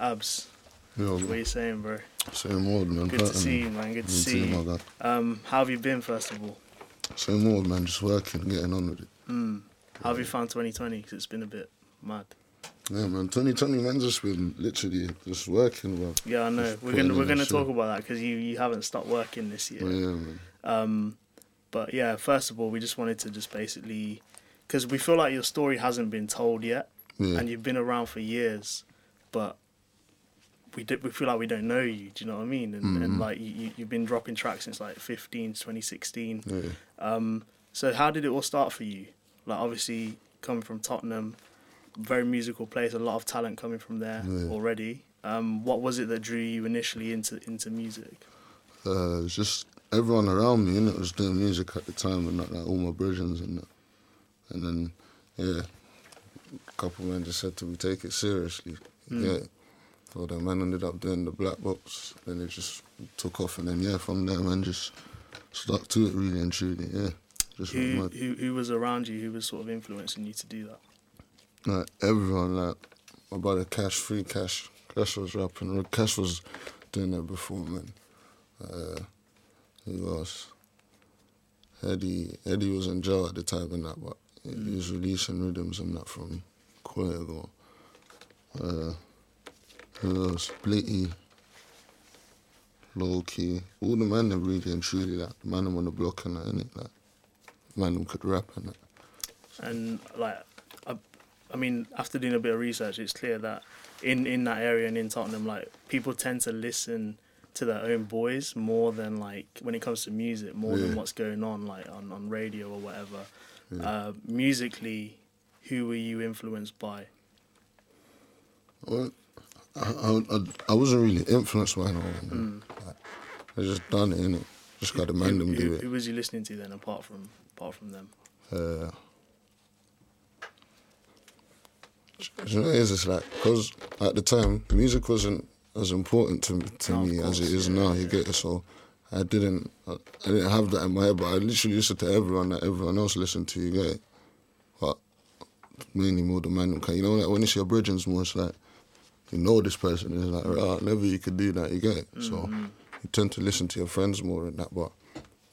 Abs, Yo, what are you saying, bro? same old man. Good to see you, man. Good to see you. my God. Um, how have you been, first of all? Same old man, just working, getting on with it. Mm. How have you found 2020? Because it's been a bit mad. Yeah, man. 2020, man, just been literally just working, bro. Yeah, I know. Just We're gonna we're gonna shit. talk about that because you you haven't stopped working this year. Yeah, man. Um, but yeah, first of all, we just wanted to just basically because we feel like your story hasn't been told yet, Yeah. and you've been around for years, but we did, we feel like we don't know you. Do you know what I mean? And, and Mhm. like you, you- you've been dropping tracks since like 15, 2016. yeah. Um, so how did it all start for you? Like obviously coming from Tottenham, very musical place, a lot of talent coming from there Yeah. already. Um, what was it that drew you initially into into music? Uh, it's just everyone around me, innit, was doing music at the time, and not like all my brethren and that. And then, yeah, a couple of men just said to me, take it seriously. Mm. Yeah. So the man ended up doing the black box, then it just took off, and then yeah, from there, man, just stuck to it really and truly. Yeah, just Who, who who was around you? Who was sort of influencing you to do that? like everyone, like my brother Cash, Free Cash, Cash was rapping. Cash was doing that before, man. Uh, who else? Eddie, Eddie was in jail at the time and that, but he was releasing rhythms and that from quite ago. Uh, who else? Blitty, Low Key, all the man them really and truly like the man them on the block and that, innit? Like, man them could rap and that. And like, I, I mean, after doing a bit of research, it's clear that in in that area and in Tottenham, like people tend to listen to their own boys more than like when it comes to music, more than what's going on like on on radio or whatever. Yeah. Uh, musically, who were you influenced by? Well, I, I, wasn't really influenced by no one. man. Like, I just done it, innit? Just got to man them who, do who it. was you listening to then, apart from apart from them? Uh, you know, it is it's like because at the time music wasn't as important to to No, me as it is yeah, now. You get it, so I didn't I, I didn't have that in my head, but I literally listened to everyone that everyone else listened to. You get it, but mainly more the man. You know, like when it's your bridges, more it's like you know this person is like right, never you could do that. You get it, so Mm-hmm. you tend to listen to your friends more and that. But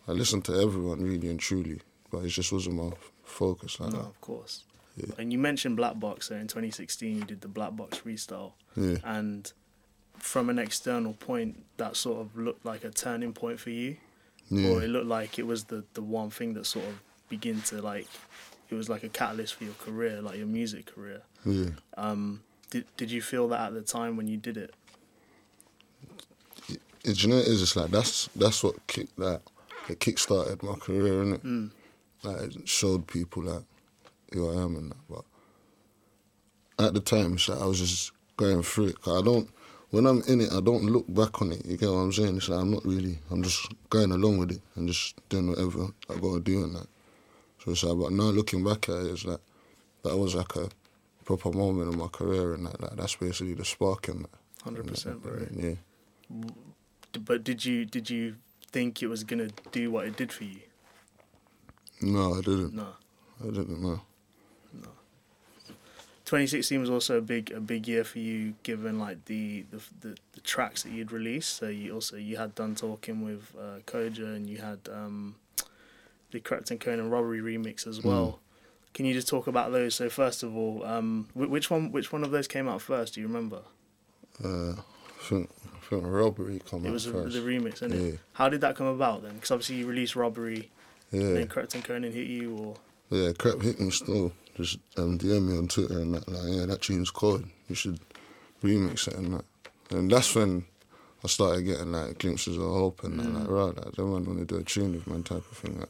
I listened to everyone really and truly, but it just wasn't my focus like No, that. of course. Yeah. And you mentioned Black Box. So in 2016, you did the Black Box freestyle. Yeah. and from an external point that sort of looked like a turning point for you Yeah. or it looked like it was the the one thing that sort of begin to like it was like a catalyst for your career like your music career Yeah. um did, did you feel that at the time when you did it It, you know it is? just like that's that's what kick that it kick started my career, innit? Mm. Like it showed people like who I am and that. But at the time, it's like I was just going through it. I don't when I'm in it, I don't look back on it. You get what I'm saying? It's like I'm not really. I'm just going along with it and just doing whatever I gotta do and that. So it's like, but now looking back at it, it's like that was like a proper moment in my career and that. Like, that's basically the spark in that. 100% bro Yeah. But did you did you think it was gonna do what it did for you No, I didn't. no I didn't know. No. 2016 was also a big a big year for you, given like the the, the, the tracks that you'd released. So you also you had done talking with uh, Kojo, and you had um, the Krept and Konan Robbery remix as well. Can you just talk about those? So first of all, um, which one which one of those came out first? Do you remember? Uh, I think, I think robbery come It out was a, first. the remix, isn't it? Yeah. How did that come about then? Because obviously you released Robbery, yeah, then Krept and Konan hit you, or yeah. Krept hit me still. Just um, DM me on Twitter and that. Like, yeah, that tune's cold. You should remix it and that. And that's when I started getting like glimpses of hope and that, like, right, like, don't want to do a tune with man type of thing. Like.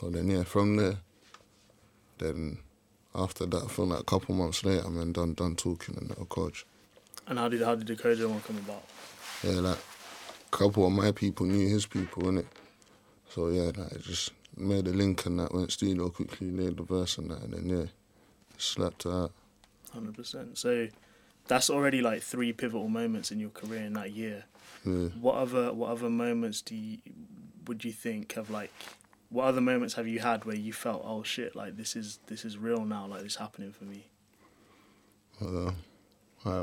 So then yeah, from there, then after that, I feel like a couple months later, I'm then done done talking and that coach. and how did how did the Kojo one come about? Yeah, like a couple of my people knew his people, innit? So yeah, like it just made a link and that went studio quickly, laid the verse and that, and then yeah, slapped it out. Hundred percent. So that's already like three pivotal moments in your career in that year. Yeah. What other what other moments do you would you think have like what other moments have you had where you felt oh shit like this is this is real now like this happening for me? Uh, I,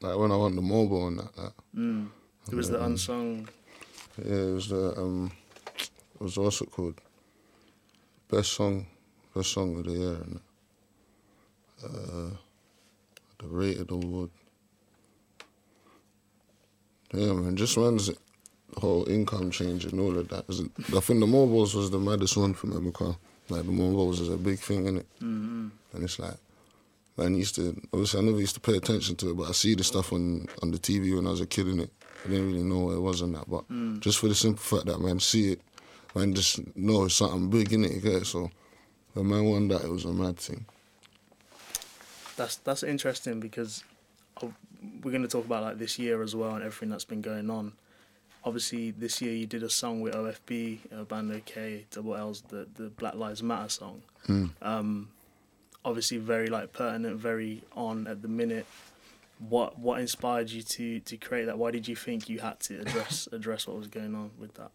like when I won the MOBO and that. that Mm. It was the Um, unsung. yeah, it was the um, it was what's it called? Best song, best song of the year and uh, the rated award. Yeah, man, just man's whole income change and all of that. I think the MOBOs was the maddest one for me because like the MOBOs is a big thing in it, Mm-hmm. and it's like. Man used to obviously I never used to pay attention to it, but I see the stuff on on the TV when I was a kid in it. I didn't really know what it was and that, but Mm. just for the simple fact that man see it, man just know it's something big in it. It? So when man won that, it was a mad thing. That's that's interesting because uh, we're going to talk about like this year as well and everything that's been going on. Obviously, this year you did a song with OFB, uh, Bandokay, Double Lz, the the Black Lives Matter song. Mm. Um, obviously, very like pertinent, very on at the minute. What what inspired you to to create that? Why did you think you had to address address what was going on with that?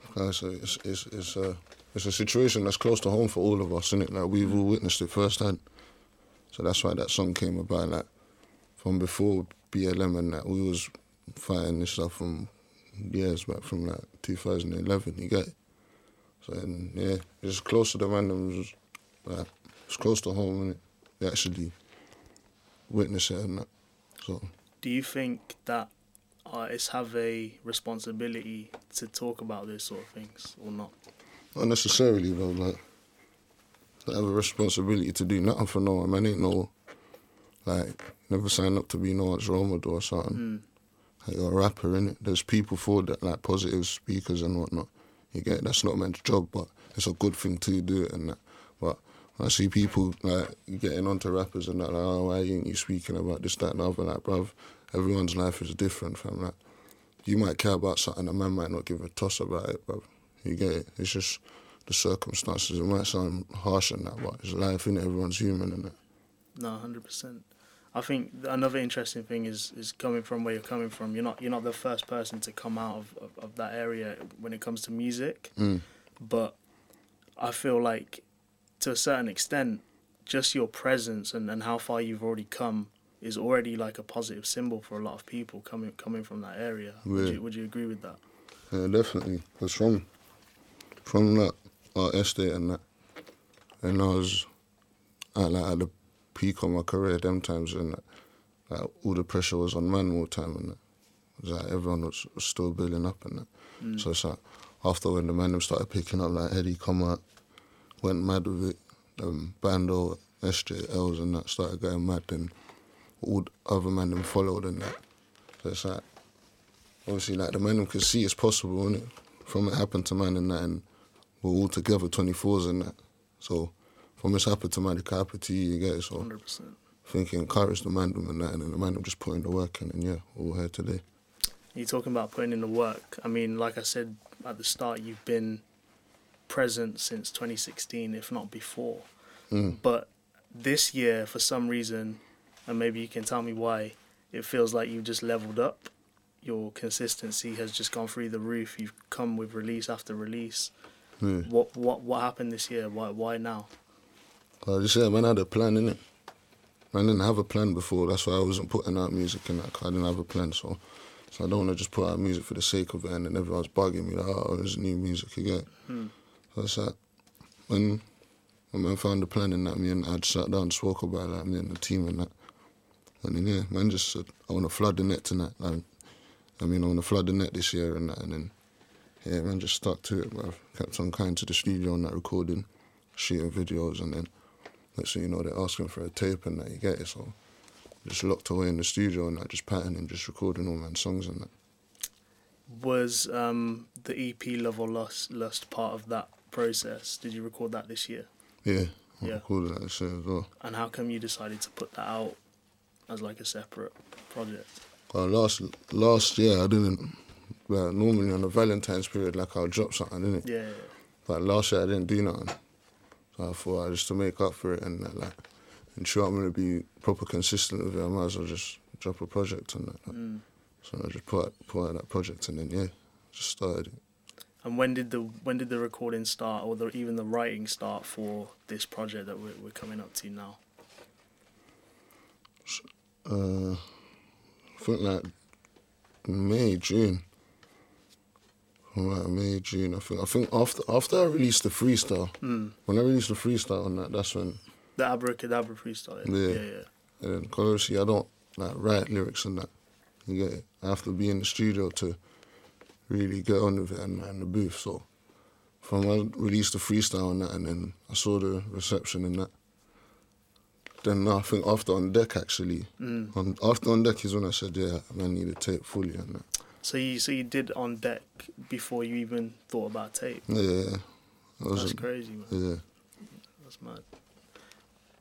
Because it's it's it's a it's a situation that's close to home for all of us, isn't it? Like we've all witnessed it firsthand. So that's why that song came about. Like from before BLM and that, we was fighting this stuff from years back, from like 2011. You get it? So and yeah, it's close to the randoms. Like it's close to home, innit? We actually witness it and that. So Do you think that artists have a responsibility to talk about those sort of things or not? Not necessarily though, like they have a responsibility to do nothing for no one. Man ain't no like never sign up to be no one's model or something. Mm. You're a rapper innit? There's people for that like positive speakers and whatnot. You get it? that's not a man's job, but it's a good thing to do it and that. But I see people like getting onto rappers and that, like, oh, why ain't you speaking about this, that, and the other? Like, bruv, everyone's life is different, fam. Like, you might care about something, a man might not give a toss about it, bruv. You get it? It's just the circumstances. It might sound harsh and that, but it's life, innit? Everyone's human and that. No, hundred percent. I think another interesting thing is is coming from where you're coming from. You're not you're not the first person to come out of, of, of that area when it comes to music, Mm. but I feel like to a certain extent, just your presence and, and how far you've already come is already like a positive symbol for a lot of people coming coming from that area. Would you would you agree with that? Yeah, definitely. Cause from from that our estate and that, and I was at like at the peak of my career them times and like all the pressure was on man all the time and that. It like everyone was, still building up and that. Mm. So it's like after when the man started picking up like Eddie come out, went mad with it, um, Bando, SJLs and that started going mad then all the other man them followed and that. So it's like obviously like the man could see it's possible, innit? From it happened to man and that and we're all together twenty fours and that. So from it's happened to man, it happen to you, you get it. So Hundred percent. I think the man and that and then the man just putting the work in and yeah, we're all here today. You're talking about putting in the work. I mean, like I said at the start, you've been present since 2016, if not before. Mm. But this year, for some reason, and maybe you can tell me why, it feels like you've just leveled up. Your consistency has just gone through the roof. You've come with release after release. What what what happened this year? Why why now? I just said man I had a plan in it. Man didn't have a plan before, that's why I wasn't putting out music and that 'cause I didn't have a plan so so I don't want to just put out music for the sake of it and then everyone's bugging me like, oh, there's new music again. Hmm. So it's like, when, when man found the plan in that, me and I just sat down and spoke about it, like, me and the team and that. And then, yeah, man just said, I want to flood the net tonight. Like, I mean, I want to flood the net this year and that. And then, yeah, man just stuck to it, bro. Kept on kind to the studio and that recording, shooting videos. And then, next thing you know, they're asking for a tape and that, you get it. So, just locked away in the studio and that, just patterning, just recording all my songs and that. Was um, the EP Love or Lust, Lust part of that process? Did you record that this year? Yeah, I Yeah. recorded that this year as well. And how come you decided to put that out as like a separate project? Uh, last last year I didn't. Well, normally on the Valentine's period, like I'll drop something, innit? Yeah, yeah. But last year I didn't do nothing. I thought just to make up for it and uh, like ensure I'm gonna be proper consistent with it, I might as well just drop a project on that. like. Mm. So I just put out, put out that project and then yeah, just started it. And when did the when did the recording start, or the, even the writing start for this project that we're, we're coming up to now? Uh, I think like May, June. Like May, June, I think. I think after after I released the freestyle, Mm. when I released the freestyle on that, that's when. The Abra Cadabra freestyle. Yeah, Yeah. yeah. yeah. And cause obviously I don't like write lyrics and that. You get it. I have to be in the studio to really get on with it and, and the booth. So from I released the freestyle and that, and then I saw the reception and that. Then I think after on deck actually, Mm. on, after on deck is when I said yeah, I need a tape fully and that. So you so you did on deck before you even thought about tape. Yeah. That's was, crazy, man. yeah. That's mad.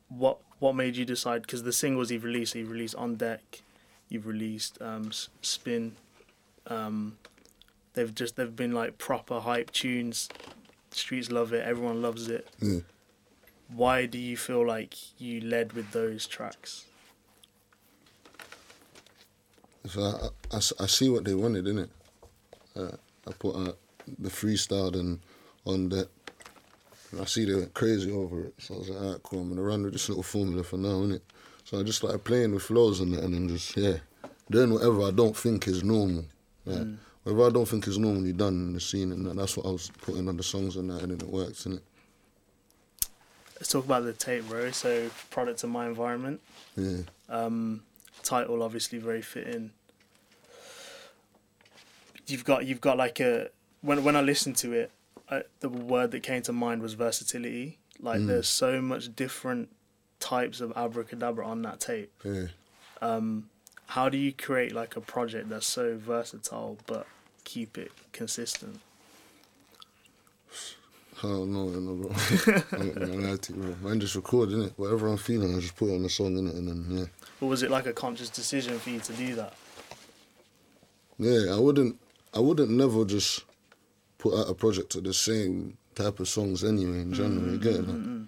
What what made you decide? Because the singles you've released, you've released on deck, you've released um, spin. Um, they've just they've been like proper hype tunes. Streets love it. Everyone loves it. Yeah. Why do you feel like you led with those tracks? So I, I, I see what they wanted, innit? Uh, I put out the freestyle and on that. And I see they went crazy over it. So I was like, alright, cool, I'm gonna run with this little formula for now, innit? So I just started playing with flows and that and then just, yeah, doing whatever I don't think is normal. Like, Mm. whatever I don't think is normally done in the scene and that, that's what I was putting on the songs and that and then it worked, innit? Let's talk about the tape, bro. So, product of my environment. Yeah. Um, title obviously very fitting. You've got you've got like a when when I listened to it, I, the word that came to mind was versatility. Like Mm. there's so much different types of Abra Cadabra on that tape. Yeah. Um, how do you create like a project that's so versatile but keep it consistent? I don't know, you know, bro. I'm gonna lie to you, bro. Just record, innit? Whatever I'm feeling, I just put it on the song, innit? And then, yeah. Or was it like a conscious decision for you to do that? Yeah, I wouldn't. I wouldn't never just put out a project of the same type of songs anyway. In general, you get it? Like,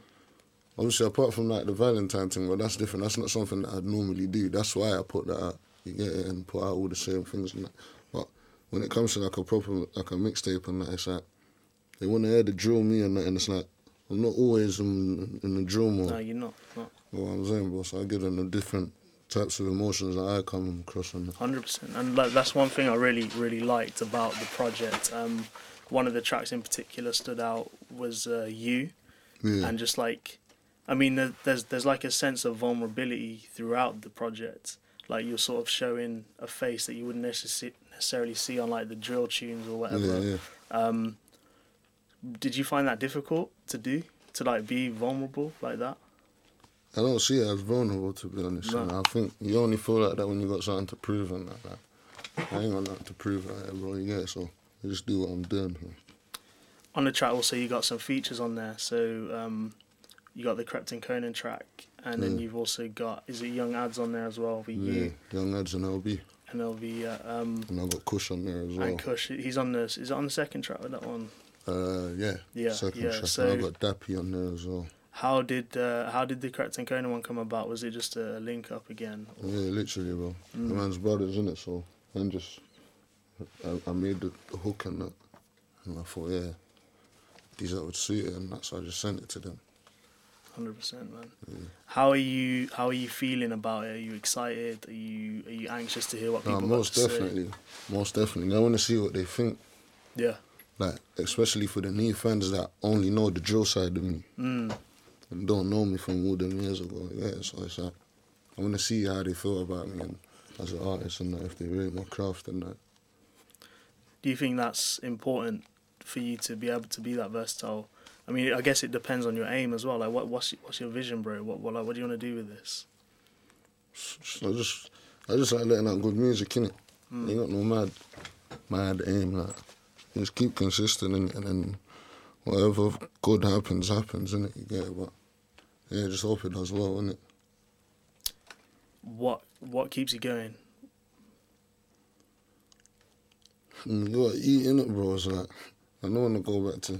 obviously, apart from like the Valentine thing, but that's different. That's not something that I'd normally do. That's why I put that out. You get it, and put out all the same things and that. But when it comes to like a proper like a mixtape and that, it's like they want to hear the drill me and that, and it's like I'm not always in, in the drill mode. No, you're not. not. You know what I'm saying, bro? So I give them the different types of emotions that I come across on. Hundred percent, and that's one thing I really, really liked about the project. Um, one of the tracks in particular stood out was uh, "You," Yeah. and just like, I mean, there's there's like a sense of vulnerability throughout the project. Like you're sort of showing a face that you wouldn't necessarily see on like the drill tunes or whatever. yeah, yeah. Um, did you find that difficult to do? To like be vulnerable like that? I don't see it as vulnerable to be honest. No. And I think you only feel like that when you got something to prove and like that. I ain't got nothing to prove like that, bro. Get? So I just do what I'm doing. bro. on the track also you got some features on there so um, you got the Krept and Konan track and then you've also got is it Young Adz on there as well for Yeah, you young Adz and LB, and be uh, um, and I got Kush on there as well. and Kush he's on this is it on the second track with that one Uh, yeah, Yeah, second yeah, track. so- and I got Dappy on there as well. How did uh, how did the Krept and Konan one come about was it just a link up again Yeah, literally, bro. Mm. The man's brothers, isn't it, so and just I, I made the, the hook and that, and I thought, yeah, these that would suit it, and that's why I just sent it to them. 100% man how are you how are you feeling about it are you excited are you are you anxious to hear what Nah, people got most to say? definitely, most definitely. I want to see what they think. yeah Like, especially for the new fans that only know the drill side of me mm. And don't know me from all them years ago. Yeah, so it's like, I want to see how they feel about me and as an artist and that, if they rate my craft and that. Do you think that's important for you to be able to be that versatile? I mean, I guess it depends on your aim as well. Like, what what's what's your vision, bro? What what like, what do you want to do with this? I just, I just like letting out good music, innit? Mm. Ain't got no mad, mad aim, like, just keep consistent and then whatever good happens, happens, innit? You get it, but yeah, just hope it does well, innit? What what keeps you going? Mm, You gotta eat in it, bro. It's like I don't wanna go back to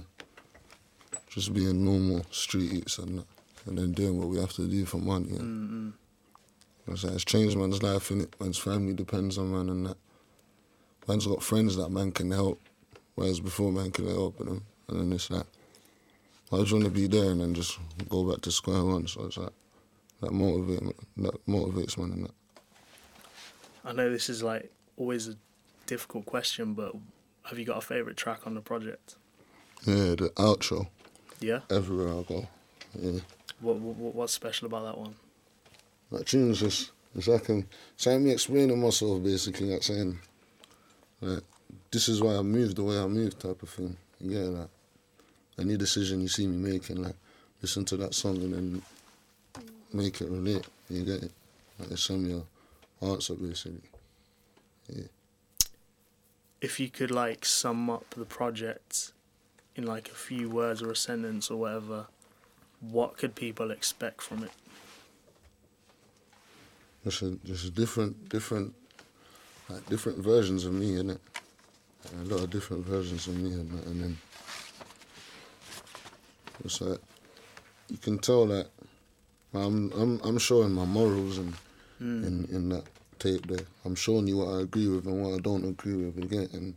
just being normal street eats and that, and then doing what we have to do for money. And Mm-mm. it's, like, it's changed man's life in it. Man's family depends on man and that. Man's got friends that man can help, whereas before man couldn't help them. And then it's like I just wanna be there and then just go back to square one. So it's like that motivate that motivates man and that. I know this is like always a difficult question, but have you got a favorite track on the project? Yeah, the outro. Yeah. Everywhere I go. Yeah. What, what what's special about that one? That tune's just it's like um, I'm saying me explaining myself basically, like saying like this is why I move the way I move type of thing. Yeah, like any decision you see me making, like listen to that song and then make it relate. You get it? Like it's some your answer basically. Yeah. If you could like sum up the project in like a few words or a sentence or whatever, what could people expect from it? There's a there's a different different like different versions of me in it. A lot of different versions of me and and then it's like you can tell that I'm I'm I'm showing my morals and Mm. in in that tape there. I'm showing you what I agree with and what I don't agree with again and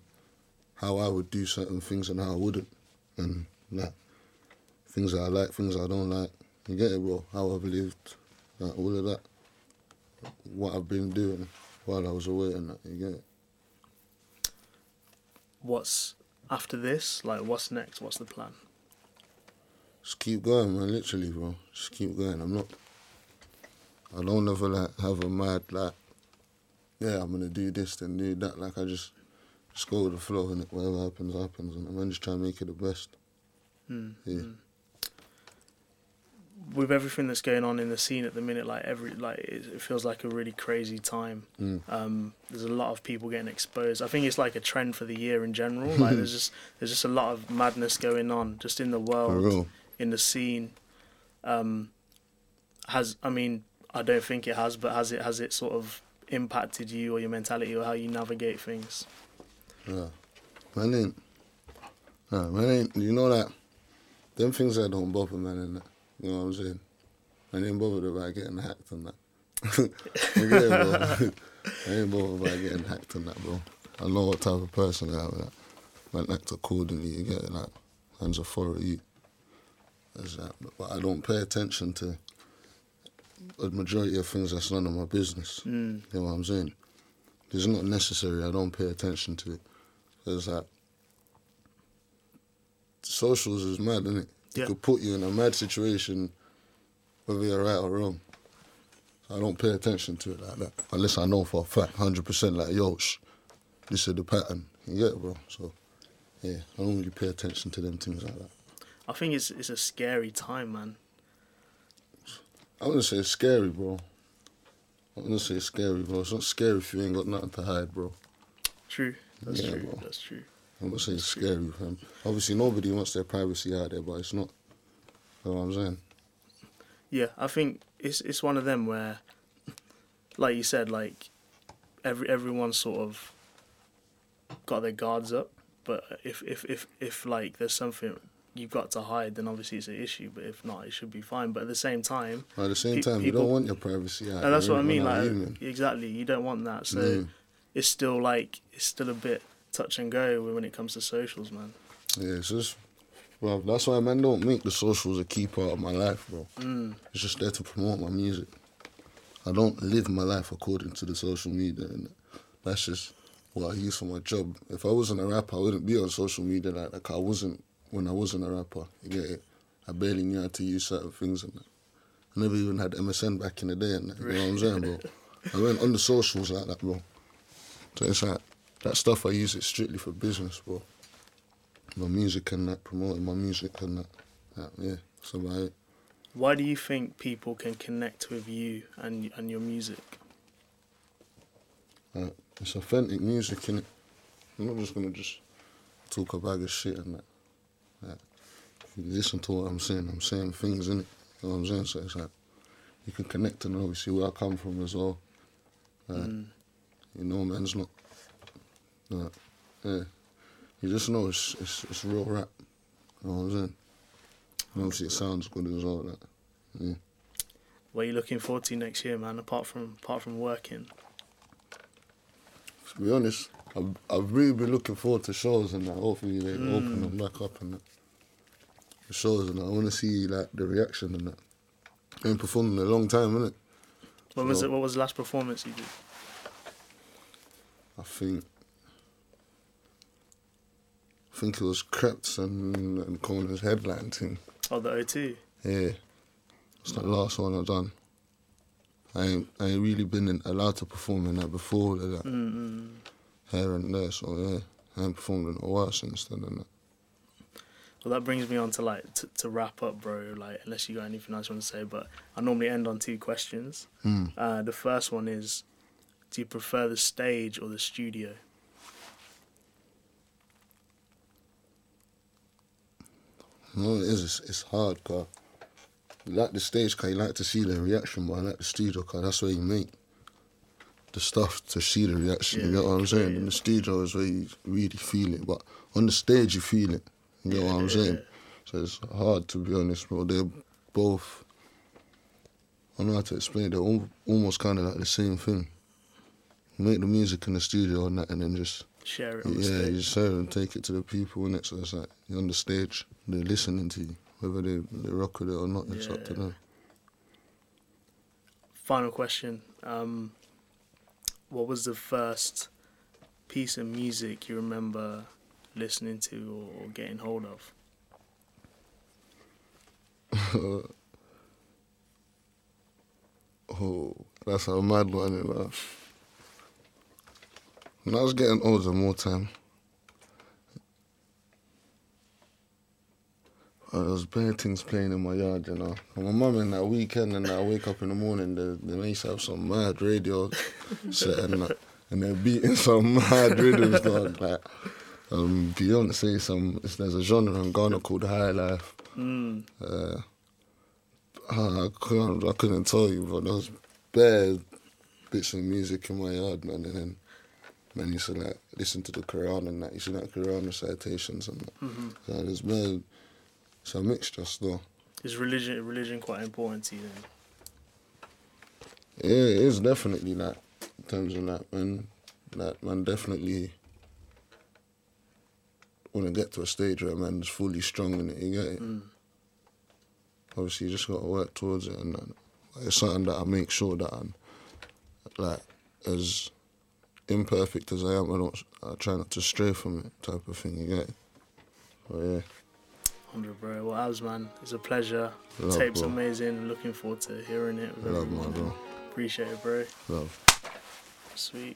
how I would do certain things and how I wouldn't and that things that I like, things I don't like. You get it, bro? How I've lived, like, all of that. What I've been doing while I was away and that. You get it? What's after this? Like, what's next? What's the plan? Just keep going, man. Literally, bro. Just keep going. I'm not. I don't ever like have a mad like. Yeah, I'm gonna do this and do that. Like I just, just go with the flow and whatever happens, happens, and I'm just trying to make it the best. Mm. Yeah. mm. With everything that's going on in the scene at the minute, like every like it, it feels like a really crazy time. Mm. Um, there's a lot of people getting exposed. I think it's like a trend for the year in general. Like there's just there's just a lot of madness going on just in the For world, real. In the scene. Um, has I mean I don't think it has, but has it has it sort of impacted you or your mentality or how you navigate things? Yeah. Man ain't. Man ain't. You know that. Them things that don't bother man and that. You know what I'm saying? Man ain't bothered about getting hacked and that. I ain't bothered about getting hacked and that, bro. I know what type of person I am. Like, act accordingly. You get it? Like, hands are for you. That's that. But, but I don't pay attention to a majority of things that's none of my business. Mm. You know what I'm saying? It's not necessary. I don't pay attention to it. It's like socials is mad, isn't it? Yeah. It could put you in a mad situation, whether you're right or wrong. I don't pay attention to it like that unless I know for a fact, hundred percent, like yo, sh, this is the pattern. You get it, bro? So yeah, I don't really pay attention to them things like that. I think it's it's a scary time, man. I wouldn't say it's scary, bro. I wouldn't say it's scary, bro. It's not scary if you ain't got nothing to hide, bro. True. That's Yeah, true. bro. That's true. I'm not saying it's scary, fam. Obviously, nobody wants their privacy out there, but it's not. You know what I'm saying? Yeah, I think it's it's one of them where, like you said, like every everyone's sort of got their guards up. But if if if if like there's something you've got to hide, then obviously it's an issue. But if not, it should be fine. But at the same time, At the same Pe- time, you don't want your privacy out. and that's what I mean. Like exactly, you don't want that. So Mm. it's still like it's still a bit touch and go when it comes to socials, man. Yeah, it's just. Well, that's why man don't make the socials a key part of my life, bro. Mm. It's just there to promote my music. I don't live my life according to the social media, and that's just what I use for my job. If I wasn't a rapper, I wouldn't be on social media like like I wasn't when I wasn't a rapper. You get it? I barely knew how to use certain things, and that. I never even had MSN back in the day, and that, you know what I'm saying, bro? I went on the socials like that, bro. So it's like that stuff I use it strictly for business, bro. My music and that, promoting my music and that. that yeah, that's about it. Why do you think people can connect with you and and your music? Uh, it's authentic music, innit? I'm not just gonna just talk a bag of shit and that. You listen to what I'm saying, I'm saying things, innit? You know what I'm saying? So it's like, you can connect and obviously where I come from as well. Like, Mm. You know, man's not. Like, yeah. You just know it's, it's, it's real rap. You know what I'm saying? And obviously it sounds good as well. Like, yeah. What are you looking forward to next year, man? Apart from apart from working. To be honest, I've, I've really been looking forward to shows and that. Hopefully they Mm. open them back up and that. Shows and. I want to see like the reaction and that. I ain't performed in a long time, innit? When was it? What was the last performance you did? I think. I think it was Krept and, and Konan's headline thing. Oh, the O2. Yeah, it's the last one I've done. I ain't, I ain't really been in, allowed to perform in that before that, Mm-mm. here and there. So yeah, I ain't performed in a while since then. And that. Well, that brings me on to like to, to wrap up, bro. Like, unless you got anything else you want to say, but I normally end on two questions. Hmm. Uh, the first one is, do you prefer the stage or the studio? No, it is. It's, it's hard, you like the stage, cause you like to see the reaction, but I like the studio, cause that's where you make the stuff to see the reaction. you Yeah, get what I'm saying? yeah. In the studio is where you really feel it, but on the stage you feel it. You get what I'm saying? So it's hard to be honest, bro. They're both. I don't know how to explain. it. They're al- almost kind of like the same thing. Make the music in the studio and that, and then just Share it yeah, you share and take it to the people, innit? So it's like you're on the stage, they're listening to you, whether they, they rock with it or not. It's up to them. Final question. Um, what was the first piece of music you remember listening to or getting hold of? Oh, that's a mad one. You know? When I was getting older, more time. There was bare things playing in my yard, you know. And my mum in that weekend and I wake up in the morning, they, they used to have some mad radio set and, and they're beating some mad rhythms, dog. Like um, Beyonce, some there's a genre in Ghana called High Life. Mm. Uh, I couldn't, I couldn't tell you, but there was bare bits of music in my yard, man. And then, man, used to like listen to the Quran and that. Used to like Quran recitations and that. hmm So there's bare, it's a mixture still. Is religion religion quite important to you then? Yeah, it is definitely that. In terms of that, man, that man definitely want to get to a stage where man is fully strong in it. You get it. Mm. obviously you just got to work towards it and uh, it's something that I make sure that I'm like as imperfect as I am I don't I try not to stray from it type of thing you get it? so yeah 100, bro. Well, Abs, man, it's a pleasure. Love, Tape's bro. amazing. Looking forward to hearing it with love my bro Appreciate it, bro. love Sweet.